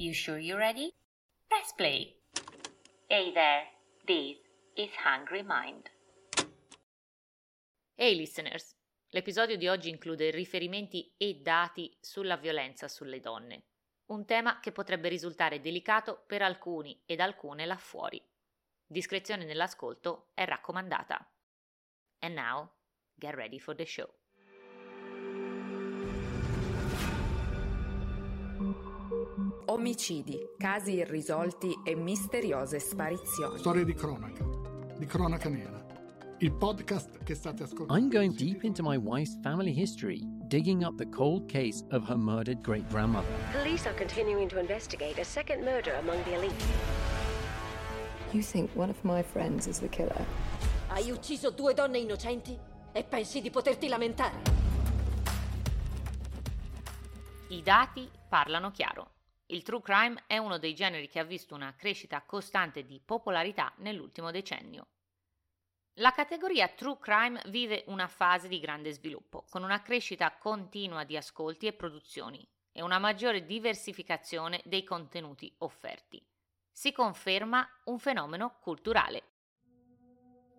You sure you're ready? Press play. Hey there, this is Hungry Mind. Hey listeners, l'episodio di oggi include riferimenti e dati sulla violenza sulle donne, un tema che potrebbe risultare delicato per alcuni ed alcune là fuori. Discrezione nell'ascolto è raccomandata. And now, get ready for the show. Omicidi, casi irrisolti e misteriose sparizioni. Storie di cronaca, di cronaca nera. Il podcast che state ascoltando. I'm going deep into my wife's family history, digging up the cold case of her murdered great grandmother. Police are continuing to investigate a second murder among the elite. You think one of my friends is the killer? Hai ucciso due donne innocenti e pensi di poterti lamentare? I dati parlano chiaro. Il true crime è uno dei generi che ha visto una crescita costante di popolarità nell'ultimo decennio. La categoria true crime vive una fase di grande sviluppo, con una crescita continua di ascolti e produzioni e una maggiore diversificazione dei contenuti offerti. Si conferma un fenomeno culturale.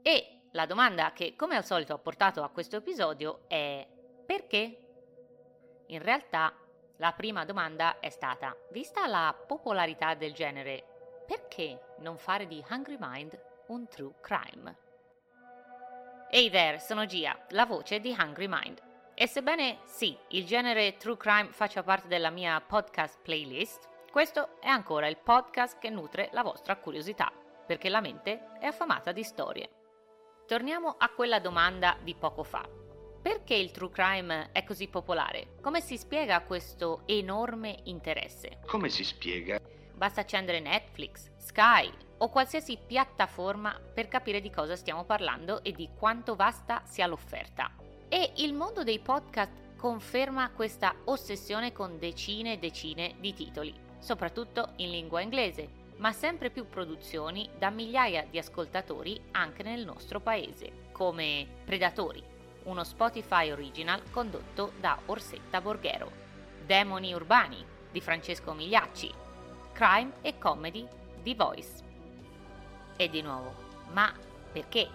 E la domanda che, come al solito, ho portato a questo episodio è perché? In realtà la prima domanda è stata, vista la popolarità del genere, perché non fare di Hungry Mind un true crime? Hey there, sono Gia, la voce di Hungry Mind. E sebbene sì, il genere true crime faccia parte della mia podcast playlist, questo è ancora il podcast che nutre la vostra curiosità, perché la mente è affamata di storie. Torniamo a quella domanda di poco fa. Perché il true crime è così popolare? Come si spiega questo enorme interesse? Come si spiega? Basta accendere Netflix, Sky o qualsiasi piattaforma per capire di cosa stiamo parlando e di quanto vasta sia l'offerta. E il mondo dei podcast conferma questa ossessione con decine e decine di titoli, soprattutto in lingua inglese, ma sempre più produzioni da migliaia di ascoltatori anche nel nostro paese, come Predatori, uno Spotify original condotto da Orsetta Borghero, Demoni Urbani di Francesco Migliacci, Crime e Comedy di Voice. E di nuovo, ma perché?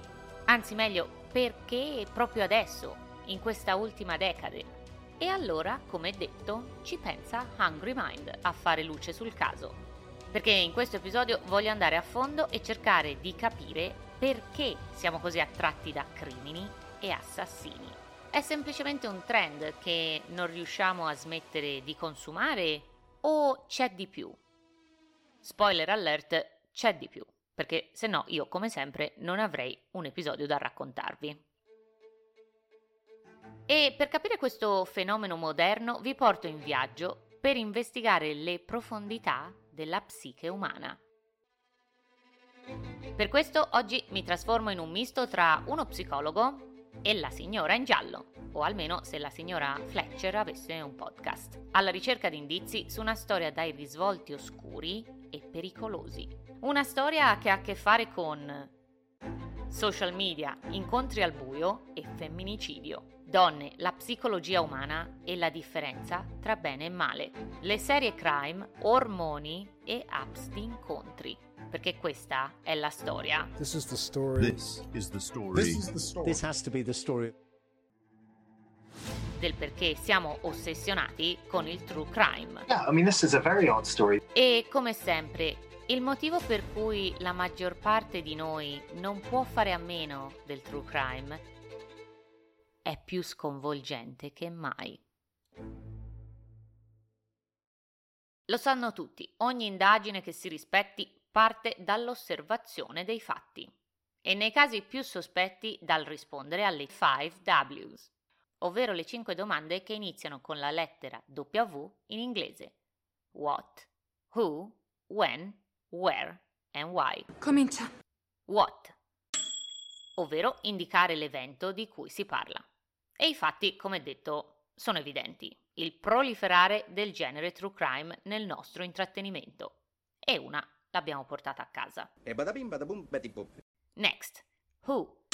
Anzi meglio, perché proprio adesso, in questa ultima decade? E allora, come detto, ci pensa Hungry Mind a fare luce sul caso. Perché in questo episodio voglio andare a fondo e cercare di capire perché siamo così attratti da crimini e assassini. È semplicemente un trend che non riusciamo a smettere di consumare o c'è di più? Spoiler alert, c'è di più, perché se no io come sempre non avrei un episodio da raccontarvi. E per capire questo fenomeno moderno vi porto in viaggio per investigare le profondità della psiche umana. Per questo oggi mi trasformo in un misto tra uno psicologo e la signora in giallo, o almeno se la signora Fletcher avesse un podcast, alla ricerca di indizi su una storia dai risvolti oscuri e pericolosi. Una storia che ha a che fare con social media, incontri al buio e femminicidio. Donne, la psicologia umana e la differenza tra bene e male. Le serie crime, ormoni e apps di incontri perché questa è la storia. This is the story. This is the story. This is the story. This has to be the story. Del perché siamo ossessionati con il true crime. Yeah, I mean this is a very odd story. E come sempre, il motivo per cui la maggior parte di noi non può fare a meno del true crime è più sconvolgente che mai. Lo sanno tutti, ogni indagine che si rispetti parte dall'osservazione dei fatti e nei casi più sospetti dal rispondere alle 5 Ws, ovvero le 5 domande che iniziano con la lettera W in inglese. What, who, when, where and why. Comincia. What, ovvero indicare l'evento di cui si parla. E i fatti, come detto, sono evidenti. Il proliferare del genere true crime nel nostro intrattenimento. E una l'abbiamo portata a casa. E badabim badabum betibum. Next. Who?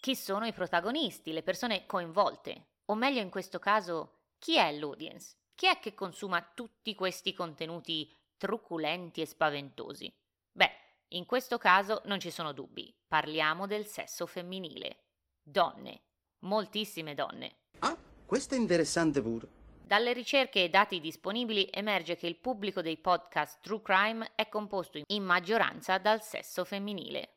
Chi sono i protagonisti, le persone coinvolte? O meglio in questo caso, chi è l'audience? Chi è che consuma tutti questi contenuti truculenti e spaventosi? Beh, in questo caso non ci sono dubbi, parliamo del sesso femminile. Donne, moltissime donne. Ah, questo è interessante pure. Dalle ricerche e dati disponibili emerge che il pubblico dei podcast True Crime è composto in maggioranza dal sesso femminile.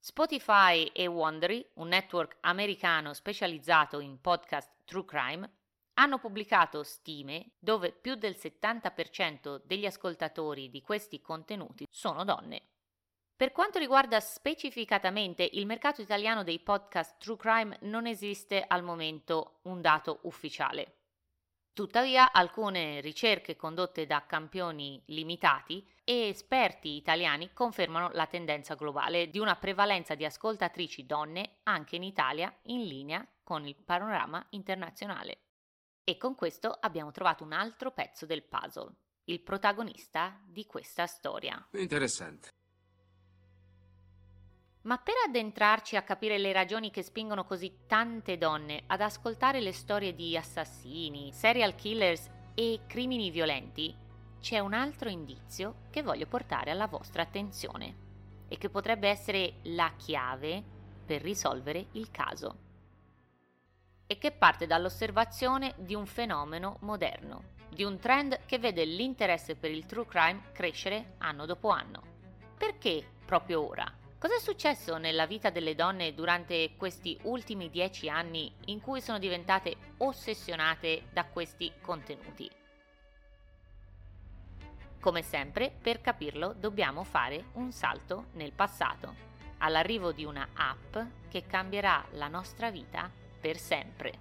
Spotify e Wondery, un network americano specializzato in podcast True Crime, hanno pubblicato stime dove più del 70% degli ascoltatori di questi contenuti sono donne. Per quanto riguarda specificatamente il mercato italiano dei podcast True Crime non esiste al momento un dato ufficiale. Tuttavia alcune ricerche condotte da campioni limitati e esperti italiani confermano la tendenza globale di una prevalenza di ascoltatrici donne anche in Italia in linea con il panorama internazionale. E con questo abbiamo trovato un altro pezzo del puzzle, il protagonista di questa storia. Interessante. Ma per addentrarci a capire le ragioni che spingono così tante donne ad ascoltare le storie di assassini, serial killers e crimini violenti, c'è un altro indizio che voglio portare alla vostra attenzione e che potrebbe essere la chiave per risolvere il caso. E che parte dall'osservazione di un fenomeno moderno, di un trend che vede l'interesse per il true crime crescere anno dopo anno. Perché proprio ora? Cosa è successo nella vita delle donne durante questi ultimi dieci anni in cui sono diventate ossessionate da questi contenuti? Come sempre, per capirlo dobbiamo fare un salto nel passato, all'arrivo di una app che cambierà la nostra vita per sempre.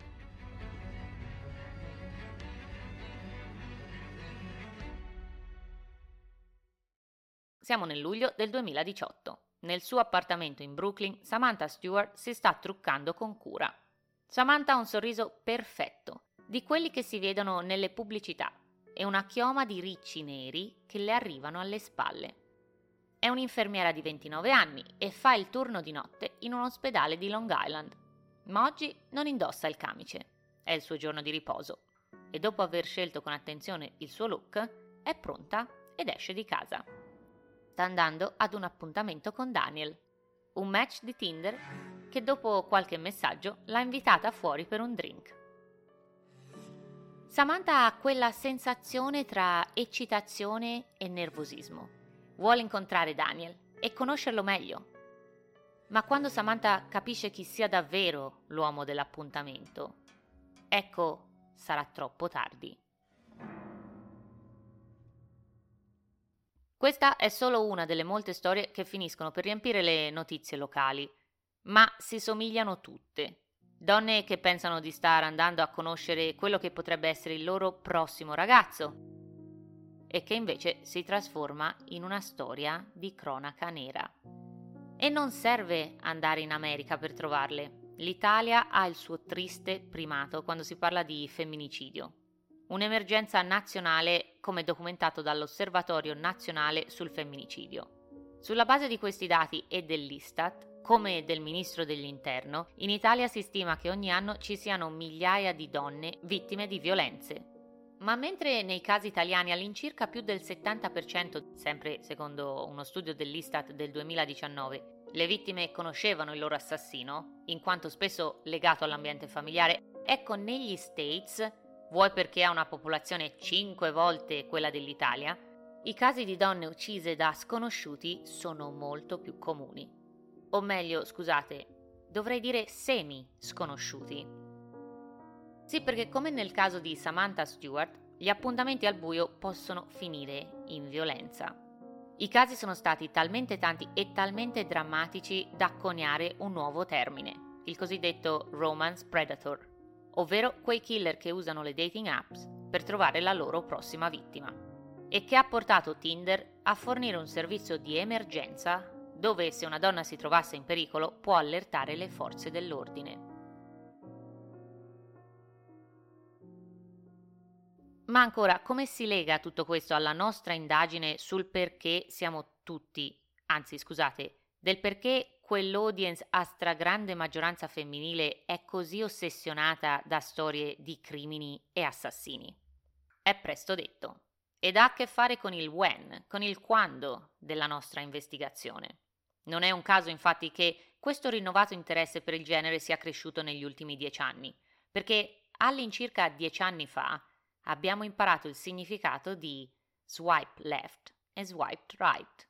Siamo nel luglio del 2018. Nel suo appartamento in Brooklyn, Samantha Stewart si sta truccando con cura. Samantha ha un sorriso perfetto, di quelli che si vedono nelle pubblicità, e una chioma di ricci neri che le arrivano alle spalle. È un'infermiera di 29 anni e fa il turno di notte in un ospedale di Long Island. Ma oggi non indossa il camice, è il suo giorno di riposo e dopo aver scelto con attenzione il suo look, è pronta ed esce di casa sta andando ad un appuntamento con Daniel, un match di Tinder che dopo qualche messaggio l'ha invitata fuori per un drink. Samantha ha quella sensazione tra eccitazione e nervosismo. Vuole incontrare Daniel e conoscerlo meglio. Ma quando Samantha capisce chi sia davvero l'uomo dell'appuntamento, ecco, sarà troppo tardi. Questa è solo una delle molte storie che finiscono per riempire le notizie locali, ma si somigliano tutte. Donne che pensano di stare andando a conoscere quello che potrebbe essere il loro prossimo ragazzo e che invece si trasforma in una storia di cronaca nera. E non serve andare in America per trovarle. L'Italia ha il suo triste primato quando si parla di femminicidio un'emergenza nazionale come documentato dall'Osservatorio nazionale sul femminicidio. Sulla base di questi dati e dell'Istat, come del Ministro dell'Interno, in Italia si stima che ogni anno ci siano migliaia di donne vittime di violenze. Ma mentre nei casi italiani all'incirca più del 70%, sempre secondo uno studio dell'Istat del 2019, le vittime conoscevano il loro assassino, in quanto spesso legato all'ambiente familiare, ecco negli States vuoi perché ha una popolazione 5 volte quella dell'Italia, i casi di donne uccise da sconosciuti sono molto più comuni. O meglio, scusate, dovrei dire semi-sconosciuti. Sì, perché come nel caso di Samantha Stewart, gli appuntamenti al buio possono finire in violenza. I casi sono stati talmente tanti e talmente drammatici da coniare un nuovo termine, il cosiddetto romance predator ovvero quei killer che usano le dating apps per trovare la loro prossima vittima, e che ha portato Tinder a fornire un servizio di emergenza dove se una donna si trovasse in pericolo può allertare le forze dell'ordine. Ma ancora, come si lega tutto questo alla nostra indagine sul perché siamo tutti, anzi scusate, del perché quell'audience a stragrande maggioranza femminile è così ossessionata da storie di crimini e assassini? è presto detto ed ha a che fare con il when, con il quando della nostra investigazione. Non è un caso infatti che questo rinnovato interesse per il genere sia cresciuto negli ultimi dieci anni, perché all'incirca dieci anni fa abbiamo imparato il significato di swipe left e swipe right.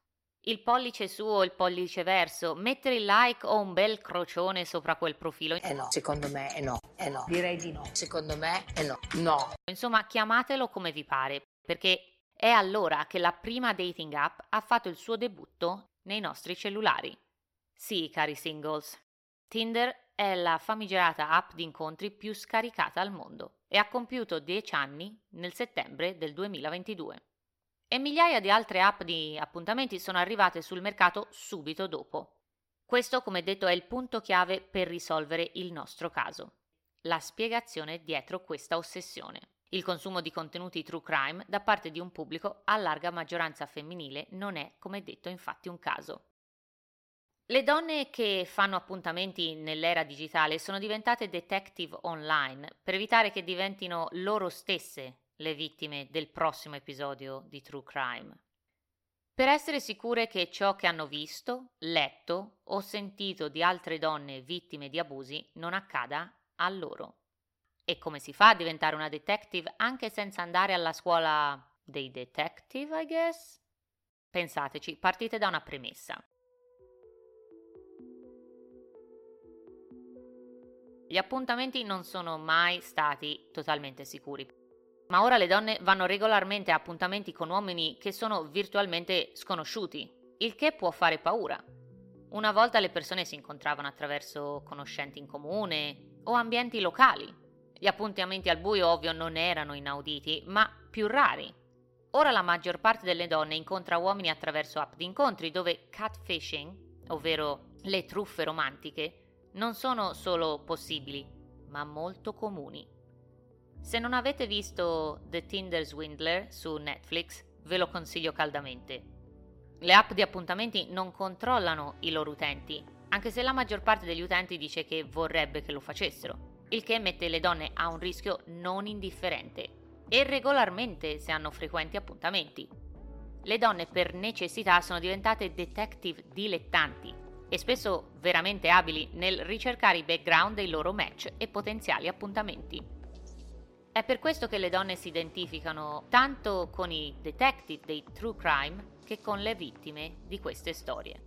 Il pollice su o il pollice verso, mettere il like o un bel crocione sopra quel profilo. Eh no, secondo me è no, eh no, direi di no, secondo me è no, no. Insomma, chiamatelo come vi pare, perché è allora che la prima dating app ha fatto il suo debutto nei nostri cellulari. Sì, cari singles, Tinder è la famigerata app di incontri più scaricata al mondo e ha compiuto 10 anni nel settembre del 2022. E migliaia di altre app di appuntamenti sono arrivate sul mercato subito dopo. Questo, come detto, è il punto chiave per risolvere il nostro caso. La spiegazione dietro questa ossessione. Il consumo di contenuti true crime da parte di un pubblico a larga maggioranza femminile non è, come detto, infatti un caso. Le donne che fanno appuntamenti nell'era digitale sono diventate detective online per evitare che diventino loro stesse le vittime del prossimo episodio di True Crime. Per essere sicure che ciò che hanno visto, letto o sentito di altre donne vittime di abusi non accada a loro. E come si fa a diventare una detective anche senza andare alla scuola dei detective, I guess? Pensateci, partite da una premessa. Gli appuntamenti non sono mai stati totalmente sicuri, ma ora le donne vanno regolarmente a appuntamenti con uomini che sono virtualmente sconosciuti, il che può fare paura. Una volta le persone si incontravano attraverso conoscenti in comune o ambienti locali. Gli appuntamenti al buio ovvio non erano inauditi, ma più rari. Ora la maggior parte delle donne incontra uomini attraverso app di incontri dove catfishing, ovvero le truffe romantiche, non sono solo possibili, ma molto comuni. Se non avete visto The Tinder Swindler su Netflix, ve lo consiglio caldamente. Le app di appuntamenti non controllano i loro utenti, anche se la maggior parte degli utenti dice che vorrebbe che lo facessero, il che mette le donne a un rischio non indifferente e regolarmente se hanno frequenti appuntamenti. Le donne per necessità sono diventate detective dilettanti e spesso veramente abili nel ricercare i background dei loro match e potenziali appuntamenti. È per questo che le donne si identificano tanto con i detective dei true crime che con le vittime di queste storie.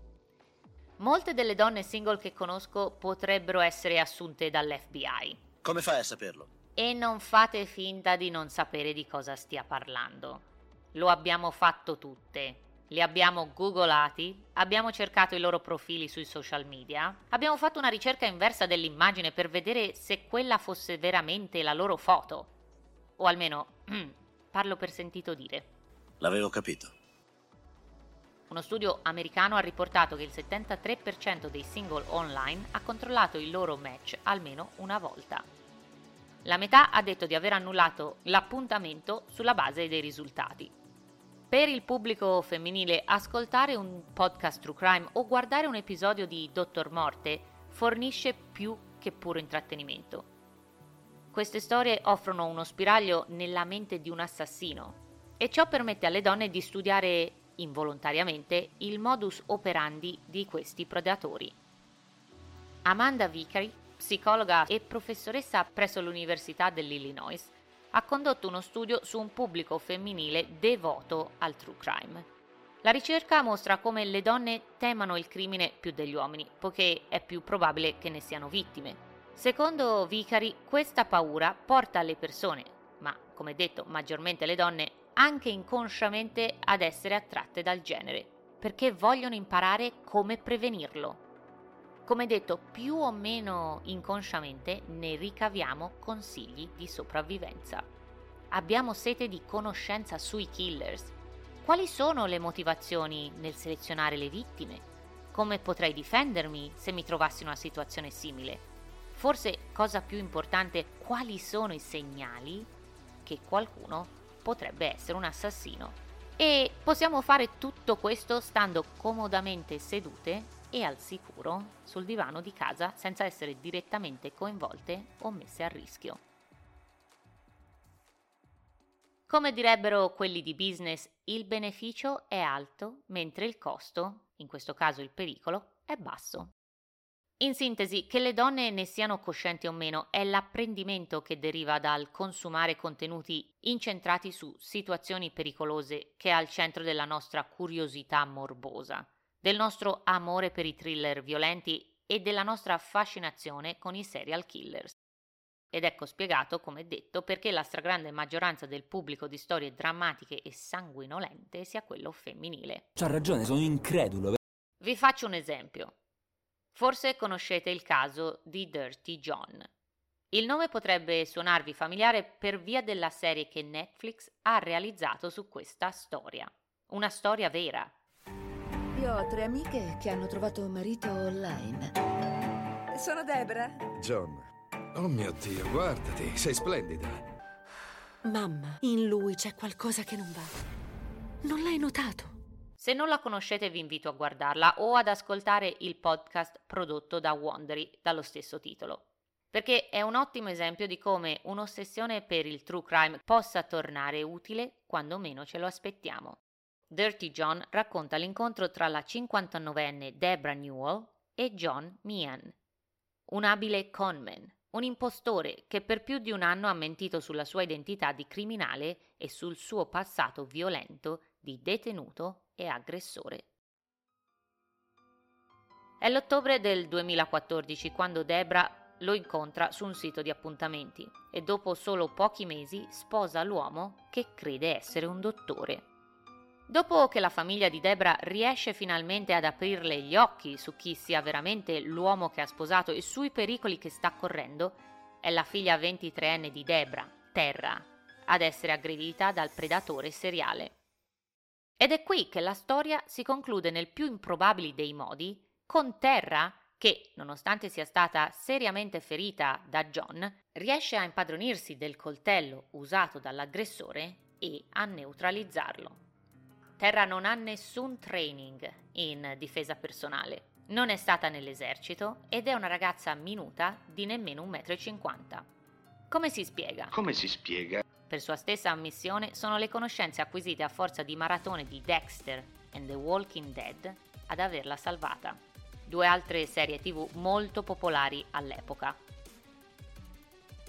Molte delle donne single che conosco potrebbero essere assunte dall'FBI. Come fai a saperlo? E non fate finta di non sapere di cosa stia parlando. Lo abbiamo fatto tutte li abbiamo googolati, abbiamo cercato i loro profili sui social media, abbiamo fatto una ricerca inversa dell'immagine per vedere se quella fosse veramente la loro foto. O almeno, parlo per sentito dire. L'avevo capito. Uno studio americano ha riportato che il 73% dei single online ha controllato il loro match almeno una volta. La metà ha detto di aver annullato l'appuntamento sulla base dei risultati, per il pubblico femminile, ascoltare un podcast true crime o guardare un episodio di Dottor Morte fornisce più che puro intrattenimento. Queste storie offrono uno spiraglio nella mente di un assassino e ciò permette alle donne di studiare involontariamente il modus operandi di questi predatori. Amanda Vickery, psicologa e professoressa presso l'Università dell'Illinois, ha condotto uno studio su un pubblico femminile devoto al true crime. La ricerca mostra come le donne temano il crimine più degli uomini, poiché è più probabile che ne siano vittime. Secondo Vicari, questa paura porta le persone, ma come detto maggiormente le donne, anche inconsciamente ad essere attratte dal genere, perché vogliono imparare come prevenirlo. Come detto, più o meno inconsciamente ne ricaviamo consigli di sopravvivenza. Abbiamo sete di conoscenza sui killers. Quali sono le motivazioni nel selezionare le vittime? Come potrei difendermi se mi trovassi in una situazione simile? Forse, cosa più importante, quali sono i segnali che qualcuno potrebbe essere un assassino? E possiamo fare tutto questo stando comodamente sedute e al sicuro sul divano di casa senza essere direttamente coinvolte o messe a rischio. Come direbbero quelli di business, il beneficio è alto, mentre il costo, in questo caso il pericolo, è basso. In sintesi, che le donne ne siano coscienti o meno è l'apprendimento che deriva dal consumare contenuti incentrati su situazioni pericolose che è al centro della nostra curiosità morbosa, del nostro amore per i thriller violenti e della nostra fascinazione con i serial killers. Ed ecco spiegato, come detto, perché la stragrande maggioranza del pubblico di storie drammatiche e sanguinolente sia quello femminile. C'ha ragione, sono incredulo. Vi faccio un esempio. Forse conoscete il caso di Dirty John. Il nome potrebbe suonarvi familiare per via della serie che Netflix ha realizzato su questa storia. Una storia vera. Io ho tre amiche che hanno trovato un marito online. Sono Debra. John, Oh mio Dio, guardati, sei splendida. Mamma, in lui c'è qualcosa che non va. Non l'hai notato? Se non la conoscete vi invito a guardarla o ad ascoltare il podcast prodotto da Wondery dallo stesso titolo, perché è un ottimo esempio di come un'ossessione per il true crime possa tornare utile quando meno ce lo aspettiamo. Dirty John racconta l'incontro tra la 59enne Debra Newell e John Meehan, un abile conman un impostore che per più di un anno ha mentito sulla sua identità di criminale e sul suo passato violento di detenuto e aggressore. È l'ottobre del 2014 quando Debra lo incontra su un sito di appuntamenti e dopo solo pochi mesi sposa l'uomo che crede essere un dottore. Dopo che la famiglia di Debra riesce finalmente ad aprirle gli occhi su chi sia veramente l'uomo che ha sposato e sui pericoli che sta correndo, è la figlia 23enne di Debra, Terra, ad essere aggredita dal predatore seriale. Ed è qui che la storia si conclude nel più improbabile dei modi, con Terra che, nonostante sia stata seriamente ferita da John, riesce a impadronirsi del coltello usato dall'aggressore e a neutralizzarlo. Terra non ha nessun training in difesa personale. Non è stata nell'esercito ed è una ragazza minuta di nemmeno 1,50 m. Come si spiega? Come si spiega? Per sua stessa ammissione sono le conoscenze acquisite a forza di maratone di Dexter and The Walking Dead ad averla salvata. Due altre serie tv molto popolari all'epoca.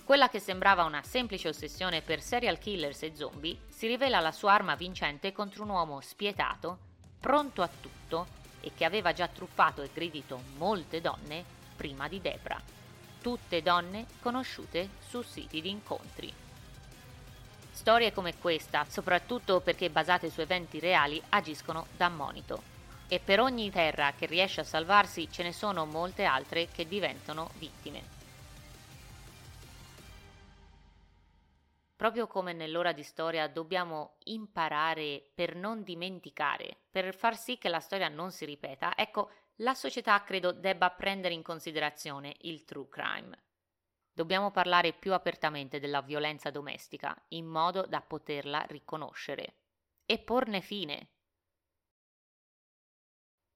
Quella che sembrava una semplice ossessione per serial killers e zombie si rivela la sua arma vincente contro un uomo spietato, pronto a tutto e che aveva già truffato e gridito molte donne prima di Debra. Tutte donne conosciute su siti di incontri. Storie come questa, soprattutto perché basate su eventi reali, agiscono da monito. E per ogni terra che riesce a salvarsi ce ne sono molte altre che diventano vittime. Proprio come nell'ora di storia dobbiamo imparare per non dimenticare, per far sì che la storia non si ripeta, ecco, la società credo debba prendere in considerazione il true crime. Dobbiamo parlare più apertamente della violenza domestica, in modo da poterla riconoscere e porne fine.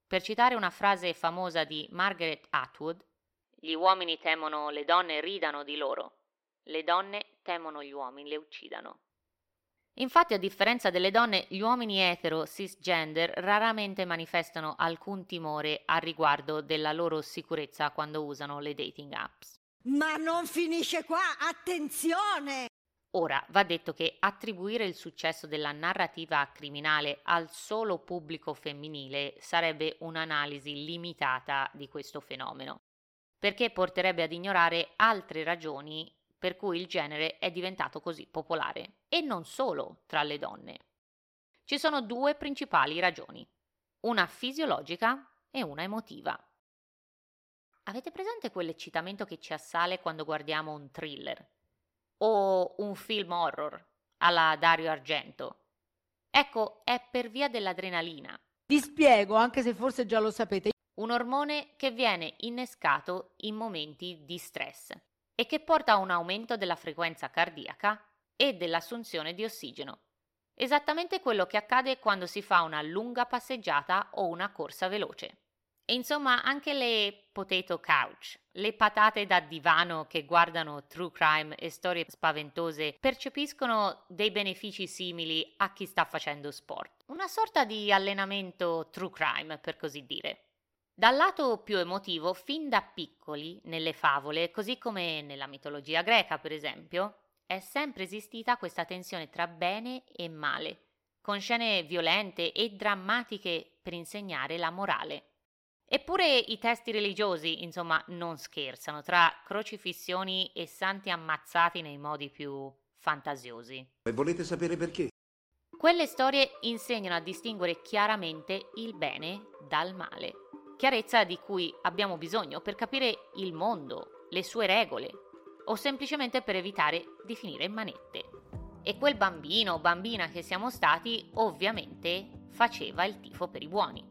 Per citare una frase famosa di Margaret Atwood, gli uomini temono le donne ridano di loro, le donne temono gli uomini le uccidano. Infatti, a differenza delle donne, gli uomini etero cisgender raramente manifestano alcun timore a riguardo della loro sicurezza quando usano le dating apps. Ma non finisce qua, attenzione! Ora, va detto che attribuire il successo della narrativa criminale al solo pubblico femminile sarebbe un'analisi limitata di questo fenomeno, perché porterebbe ad ignorare altre ragioni per cui il genere è diventato così popolare, e non solo tra le donne. Ci sono due principali ragioni, una fisiologica e una emotiva. Avete presente quell'eccitamento che ci assale quando guardiamo un thriller? O un film horror alla Dario Argento? Ecco, è per via dell'adrenalina. Vi spiego, anche se forse già lo sapete. Un ormone che viene innescato in momenti di stress e che porta a un aumento della frequenza cardiaca e dell'assunzione di ossigeno. Esattamente quello che accade quando si fa una lunga passeggiata o una corsa veloce. E insomma anche le potato couch, le patate da divano che guardano true crime e storie spaventose percepiscono dei benefici simili a chi sta facendo sport. Una sorta di allenamento true crime, per così dire. Dal lato più emotivo, fin da piccoli, nelle favole, così come nella mitologia greca, per esempio, è sempre esistita questa tensione tra bene e male, con scene violente e drammatiche per insegnare la morale. Eppure i testi religiosi, insomma, non scherzano, tra crocifissioni e santi ammazzati nei modi più fantasiosi. E volete sapere perché? Quelle storie insegnano a distinguere chiaramente il bene dal male, chiarezza di cui abbiamo bisogno per capire il mondo, le sue regole, o semplicemente per evitare di finire in manette. E quel bambino o bambina che siamo stati ovviamente faceva il tifo per i buoni.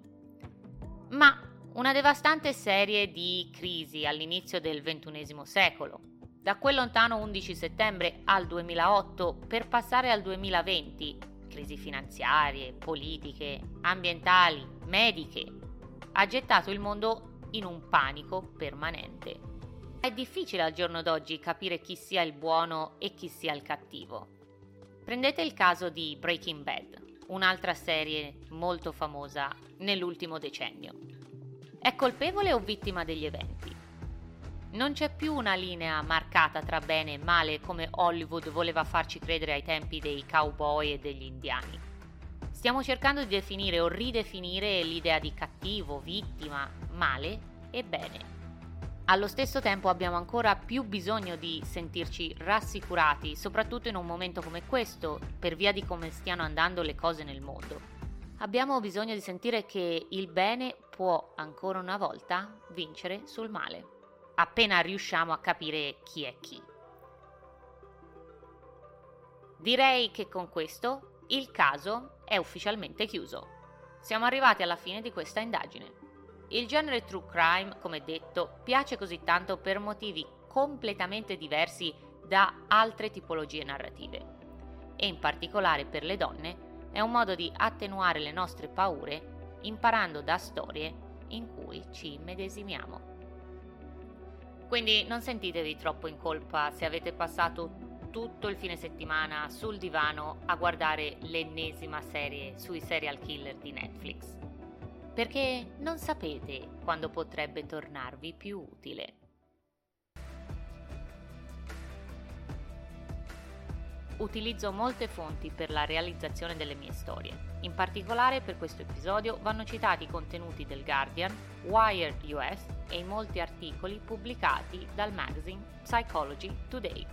Ma una devastante serie di crisi all'inizio del XXI secolo, da quel lontano 11 settembre al 2008 per passare al 2020, crisi finanziarie, politiche, ambientali, mediche, ha gettato il mondo in un panico permanente. È difficile al giorno d'oggi capire chi sia il buono e chi sia il cattivo. Prendete il caso di Breaking Bad, un'altra serie molto famosa nell'ultimo decennio. È colpevole o vittima degli eventi? Non c'è più una linea marcata tra bene e male come Hollywood voleva farci credere ai tempi dei cowboy e degli indiani. Stiamo cercando di definire o ridefinire l'idea di cattivo, vittima, male e bene. Allo stesso tempo abbiamo ancora più bisogno di sentirci rassicurati, soprattutto in un momento come questo, per via di come stiano andando le cose nel mondo. Abbiamo bisogno di sentire che il bene può ancora una volta vincere sul male, appena riusciamo a capire chi è chi. Direi che con questo il caso è ufficialmente chiuso. Siamo arrivati alla fine di questa indagine. Il genere true crime, come detto, piace così tanto per motivi completamente diversi da altre tipologie narrative e in particolare per le donne è un modo di attenuare le nostre paure imparando da storie in cui ci medesimiamo. Quindi non sentitevi troppo in colpa se avete passato tutto il fine settimana sul divano a guardare l'ennesima serie sui serial killer di Netflix perché non sapete quando potrebbe tornarvi più utile. Utilizzo molte fonti per la realizzazione delle mie storie. In particolare per questo episodio vanno citati i contenuti del Guardian, Wired US e i molti articoli pubblicati dal magazine Psychology Today.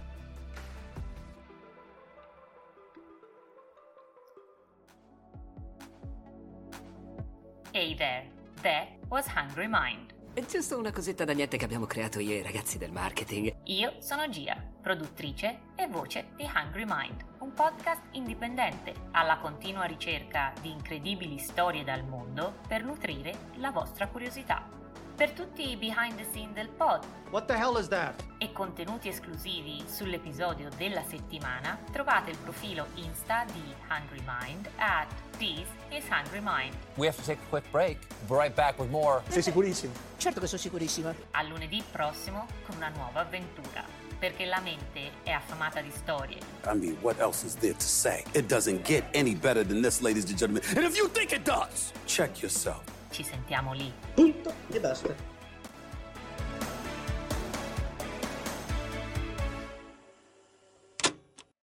Hey there, that was Hungry Mind. È giusto una cosetta da niente che abbiamo creato io e i ragazzi del marketing. Io sono Gia, produttrice e voce di Hungry Mind, un podcast indipendente alla continua ricerca di incredibili storie dal mondo per nutrire la vostra curiosità. Per tutti i behind the scene del pod What the hell is that? e contenuti esclusivi sull'episodio della settimana, trovate il profilo Insta di Hungry Mind at This is Hungry Mind. We have to take a quick break. We'll be right back with more. Sei sicurissimo? Certo che sono sicurissima. A lunedì prossimo con una nuova avventura, perché la mente è affamata di storie. I mean, what else is there to say? It doesn't get any better than this, ladies and gentlemen. And if you think it does, check yourself. Ci sentiamo lì. Punto e basta.